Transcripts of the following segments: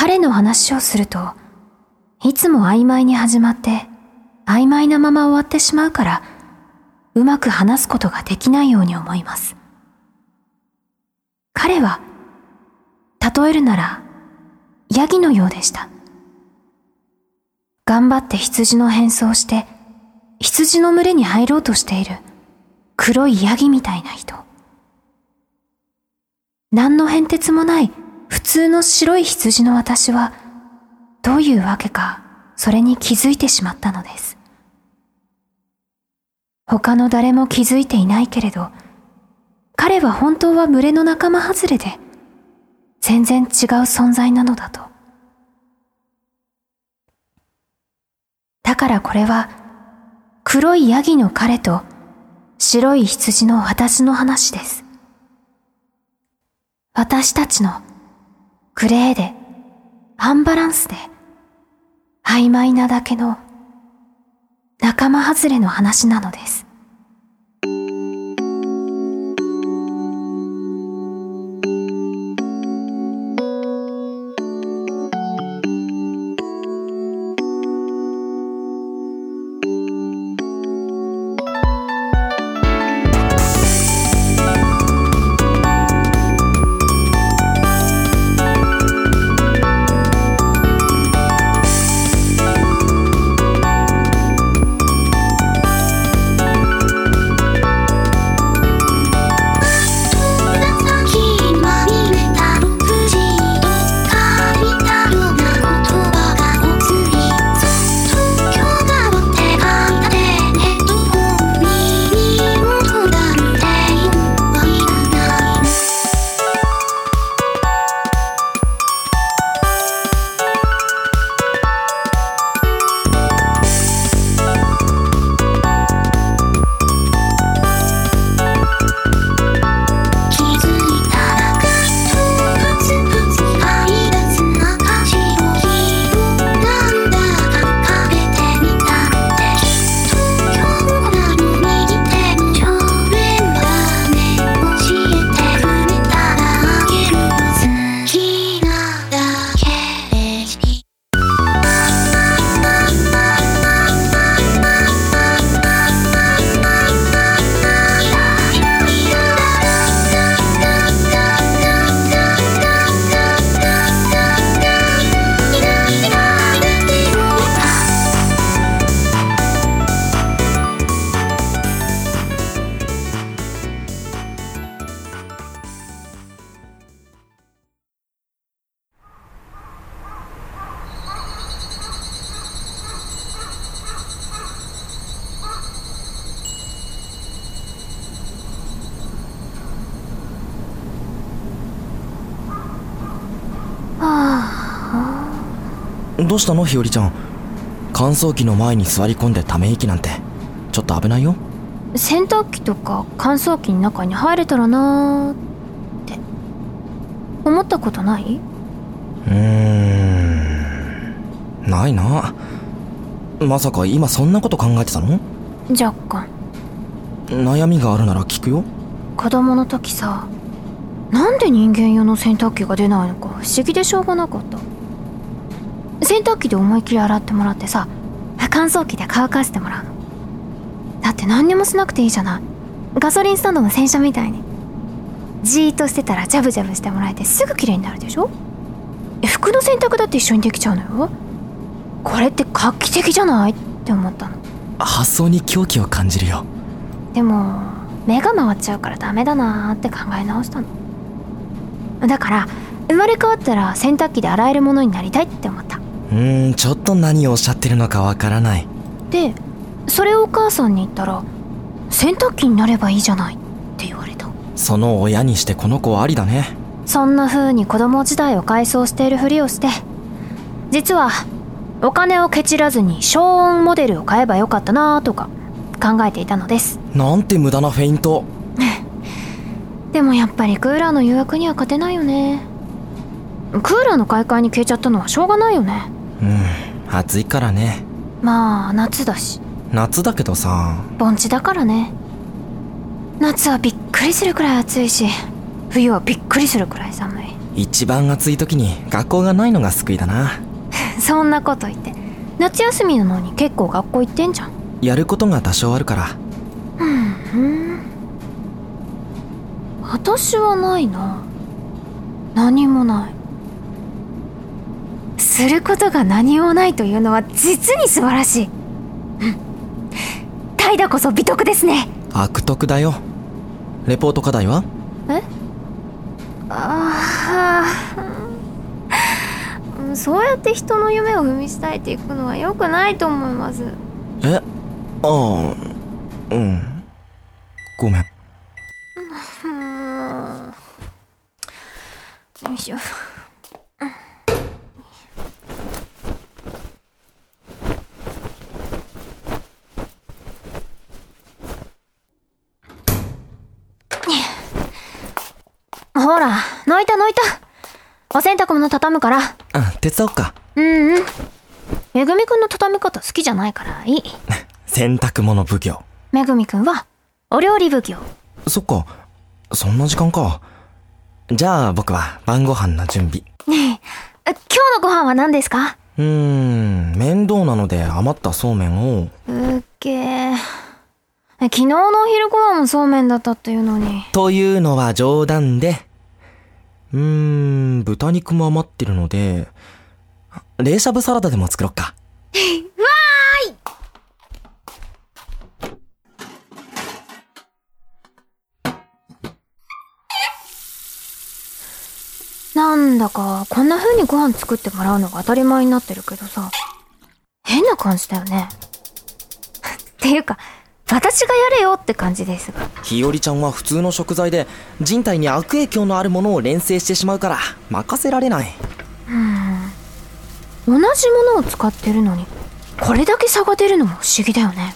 彼の話をすると、いつも曖昧に始まって曖昧なまま終わってしまうから、うまく話すことができないように思います。彼は、例えるなら、ヤギのようでした。頑張って羊の変装して、羊の群れに入ろうとしている黒いヤギみたいな人。何の変哲もない普通の白い羊の私は、どういうわけかそれに気づいてしまったのです。他の誰も気づいていないけれど、彼は本当は群れの仲間外れで、全然違う存在なのだと。だからこれは、黒いヤギの彼と白い羊の私の話です。私たちのグレーで、アンバランスで、曖昧なだけの仲間外れの話なのです。どうしたの日和ちゃん？乾燥機の前に座り込んでため息なんて。ちょっと危ないよ。洗濯機とか乾燥機の中に入れたらなーって。思ったことない？うーん。ないな。まさか今そんなこと考えてたの？若干。悩みがあるなら聞くよ。子供の時さなんで人間用の洗濯機が出ないのか不思議でしょうがなかった洗濯機で思いっきり洗ってもらってさ乾燥機で乾かしてもらうの。だって何にもしなくていいじゃない。ガソリンスタンドの洗車みたいにじーっとしてたらジャブジャブしてもらえてすぐ綺麗になるでしょ。服の洗濯だって一緒にできちゃうのよ。これって画期的じゃないって思ったの。発想に狂気を感じるよ。でも目が回っちゃうからダメだなーって考え直したの。だから生まれ変わったら洗濯機で洗えるものになりたいって思ったうーんちょっと何をおっしゃってるのかわからない。でそれをお母さんに言ったら洗濯機になればいいじゃないって言われた。その親にしてこの子はありだね。そんな風に子供時代を回想しているふりをして実はお金をケチらずに消音モデルを買えばよかったなとか考えていたのです。なんて無駄なフェイント。でもやっぱりクーラーの誘惑には勝てないよね。クーラーの買い替えに消えちゃったのはしょうがないよねうん。暑いからね。まあ夏だし。夏だけどさ。盆地だからね。夏はびっくりするくらい暑いし冬はびっくりするくらい寒い。一番暑い時に学校がないのが救いだな。そんなこと言って。夏休みなのに結構学校行ってんじゃん。やることが多少あるから。うん。私はないな。何もないすることが何もないというのは実に素晴らしい。うん。怠惰こそ美徳ですね。悪徳だよ。レポート課題は？え？ああうんそうやって人の夢を踏み伝えていくのは良くないと思います。え？ああうん。ごめん。うん。よいしょほら泣いた泣いた。お洗濯物畳むから。あ手伝おっか。うんうん。めぐみくんの畳み方好きじゃないからいい。洗濯物奉行。めぐみくんはお料理奉行。そっか。そんな時間か。じゃあ僕は晩ご飯の準備。ねえ今日のご飯は何ですか？うーん面倒なので余ったそうめんを。うっけー。昨日のお昼ご飯もそうめんだったっていうのに。というのは冗談でうーん豚肉も余ってるので冷しゃぶサラダでも作ろっか。わーい！なんだかこんな風にご飯作ってもらうのが当たり前になってるけどさ変な感じだよね。っていうか私がやれよって感じです。がひよりちゃんは普通の食材で人体に悪影響のあるものを連成してしまうから任せられない。同じものを使ってるのにこれだけ差が出るのも不思議だよね。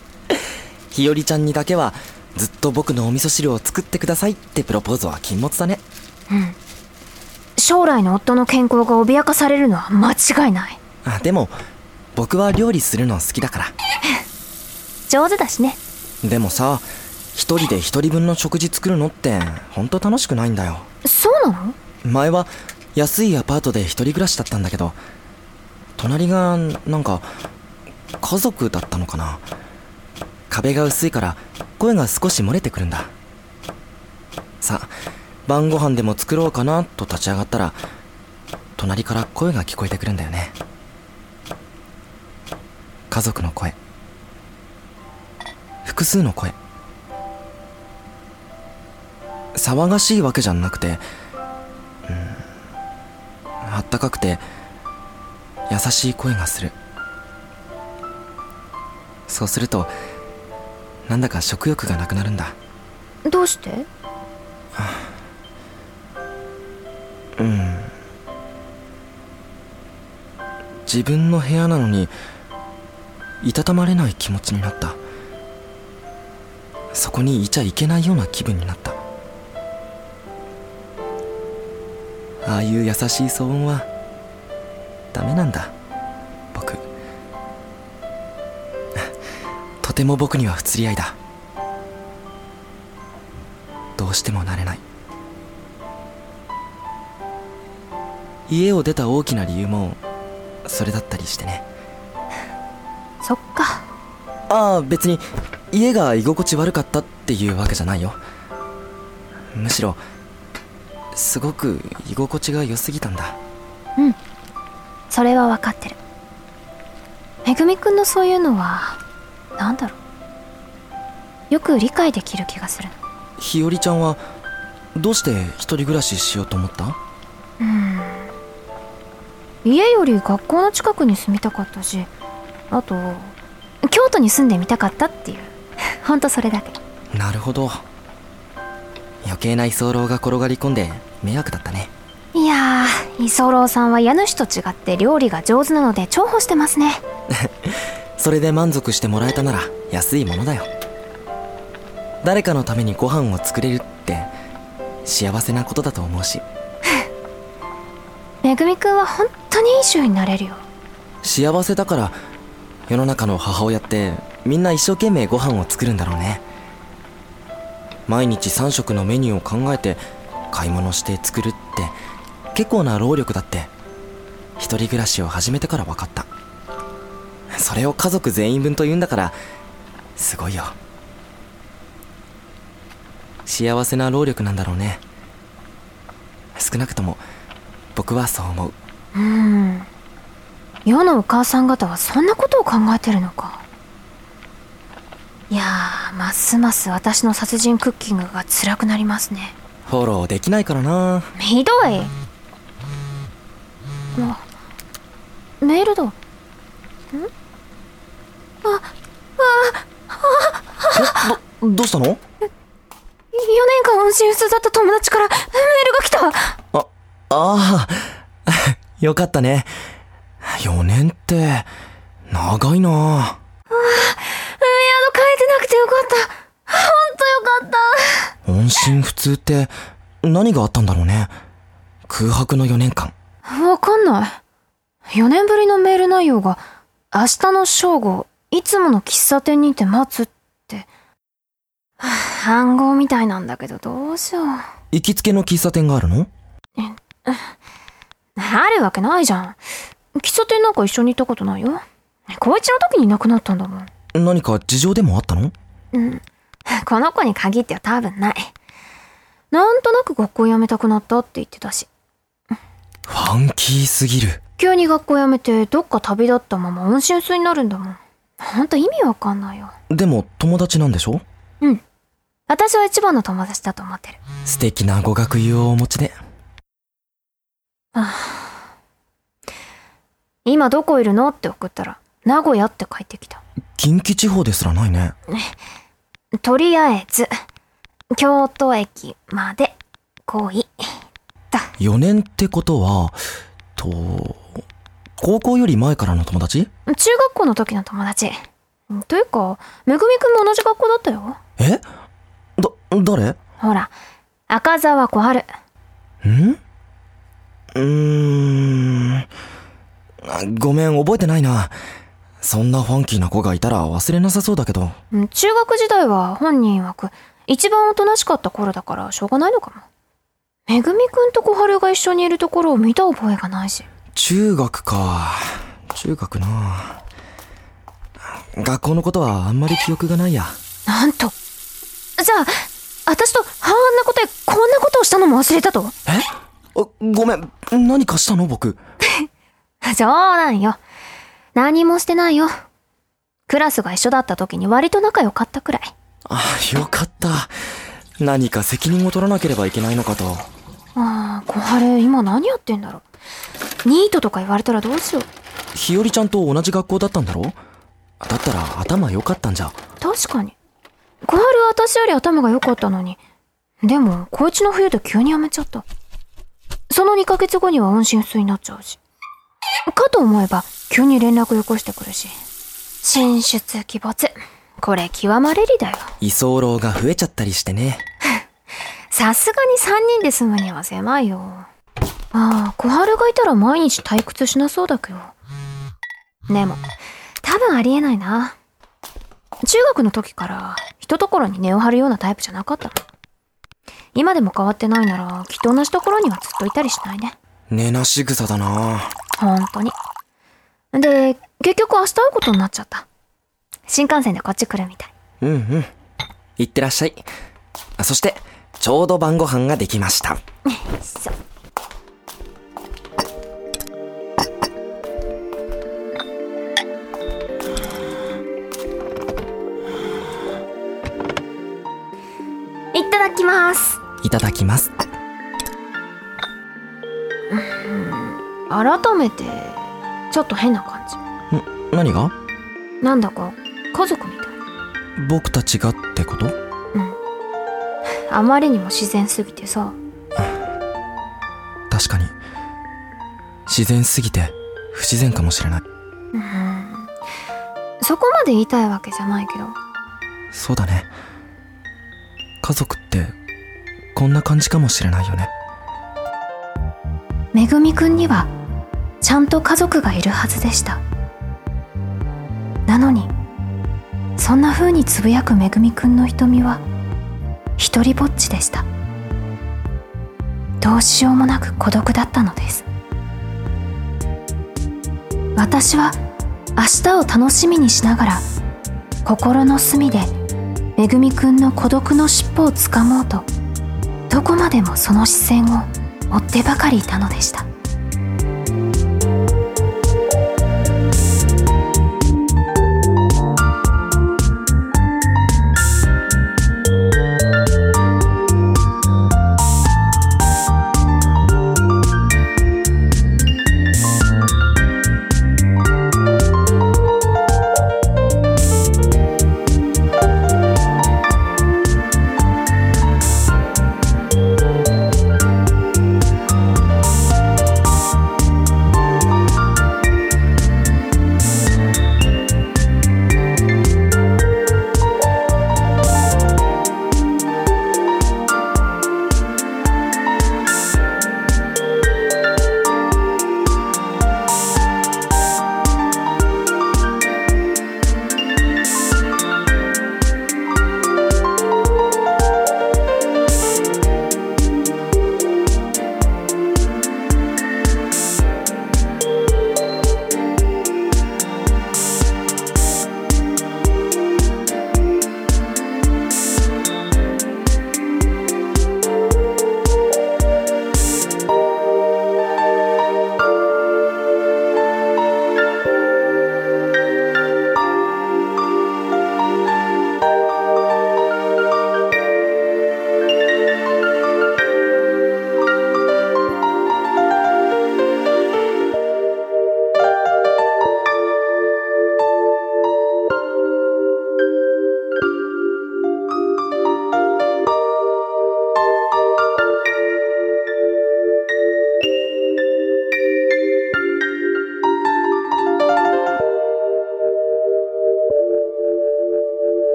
ひよりちゃんにだけはずっと僕のお味噌汁を作ってくださいってプロポーズは禁物だね。将来の夫の健康が脅かされるのは間違いない。あでも僕は料理するの好きだから上手だしね。でもさ一人で一人分の食事作るのってほんと楽しくないんだよ。そうなの？前は安いアパートで一人暮らしだったんだけど隣がなんか家族だったのかな。壁が薄いから声が少し漏れてくるんだ。さあ晩ご飯でも作ろうかなと立ち上がったら隣から声が聞こえてくるんだよね。家族の声複数の声。騒がしいわけじゃなくてあったかくて優しい声がする。そうするとなんだか食欲がなくなるんだ。どうして？うん。自分の部屋なのにいたたまれない気持ちになったそこにいちゃいけないような気分になった。ああいう優しい騒音はダメなんだ。僕。とても僕には不釣り合いだ。どうしてもなれない。家を出た大きな理由もそれだったりしてね。そっか。ああ別に家が居心地悪かったっていうわけじゃないよ。むしろすごく居心地が良すぎたんだ。それは分かってる。めぐみくんのそういうのはなんだろう。よく理解できる気がするの。ひよりちゃんはどうして一人暮らししようと思った？うん。家より学校の近くに住みたかったしあと京都に住んでみたかったっていうほんとそれだけ。なるほど。余計な居候が転がり込んで迷惑だったね。いやー居候さんは家主と違って料理が上手なので重宝してますね。それで満足してもらえたなら安いものだよ。誰かのためにご飯を作れるって幸せなことだと思うし。めぐみくんは本当にいい主になれるよ。幸せだから世の中の母親ってみんな一生懸命ご飯を作るんだろうね。毎日3食のメニューを考えて買い物して作るって結構な労力だって。一人暮らしを始めてから分かった。それを家族全員分と言うんだからすごいよ。幸せな労力なんだろうね。少なくとも僕はそう思う。うん。世のお母さん方はそんなことを考えてるのか。いやーますます私の殺人クッキングが辛くなりますね。フォローできないからな。ひどい。あメールだ。ん？あどどうしたの？4年間音信不通だった友達からメールが来た。あああ よかったね。4年って長いな。宿変えてなくてよかった。ほんとよかった。音信不通って何があったんだろうね。空白の4年間。わかんない。4年ぶりのメール内容が明日の正午いつもの喫茶店にて待つって。はあ暗号みたいなんだけどどうしよう。行きつけの喫茶店があるの？あるわけないじゃん。喫茶店なんか一緒に行ったことないよ。高一の時にいなくなったんだもん何か事情でもあったの？うん。この子に限っては多分ない。なんとなく学校辞めたくなったって言ってたし。ファンキーすぎる。急に学校辞めてどっか旅立ったまま音信不通になるんだもん。ほんと意味わかんないよ。でも友達なんでしょ？うん。私は一番の友達だと思ってる。素敵な語学友をお持ちで。今どこいるの？って送ったら名古屋って帰ってきた近畿地方ですらないね。とりあえず京都駅まで来い。だ4年ってことはと高校より前からの友達？中学校の時の友達。というかめぐみくんも同じ学校だったよ。え？だ誰？ほら赤澤小春。ん？うーん。あごめん覚えてないなそんなファンキーな子がいたら忘れなさそうだけど。うん中学時代は本人曰く一番おとなしかった頃だからしょうがないのかも。めぐみくんと小春が一緒にいるところを見た覚えがないし。中学か。中学な。学校のことはあんまり記憶がないや。なんと。じゃあ私とあんなことでこんなことをしたのも忘れたと？え？あごめん。何かしたの僕？冗談よ何もしてないよ。クラスが一緒だった時に割と仲良かったくらい。あよかった。何か責任を取らなければいけないのかと。ああ小春今何やってんだろう。ニートとか言われたらどうしよう。日和ちゃんと同じ学校だったんだろだったら頭良かったんじゃ。確かに。小春は私より頭が良かったのに。でも高一の冬で急に辞めちゃった。その2ヶ月後には音信不通になっちゃうしかと思えば急に連絡よこしてくるし。進出鬼没これ極まれりだよ。居候が増えちゃったりしてね。さすがに3人で住むには狭いよ。ああ小春がいたら毎日退屈しなそうだけど。でも多分ありえないな。中学の時から一ところに根を張るようなタイプじゃなかった。の今でも変わってないならきっと同じところにはずっといたりしないね。根なし草だな本当に。で結局明日会うことになっちゃった。新幹線でこっち来るみたい。うんうん。いってらっしゃい。あそしてちょうど晩ご飯ができました。そう。いただきます。いただきます改めてちょっと変な感じ。ん何が？なんだか家族みたい。僕たちがってこと？うん。あまりにも自然すぎてさ。確かに。自然すぎて不自然かもしれない。うん。そこまで言いたいわけじゃないけど。そうだね。家族ってこんな感じかもしれないよねめぐみくんにはちゃんと家族がいるはずでした。なのにそんな風につぶやくめぐみくんの瞳は一りぼっちでした。どうしようもなく孤独だったのです。私は明日を楽しみにしながら心の隅でめぐみくんの孤独の尻尾をつかもうとどこまでもその視線を追ってばかりいたのでした。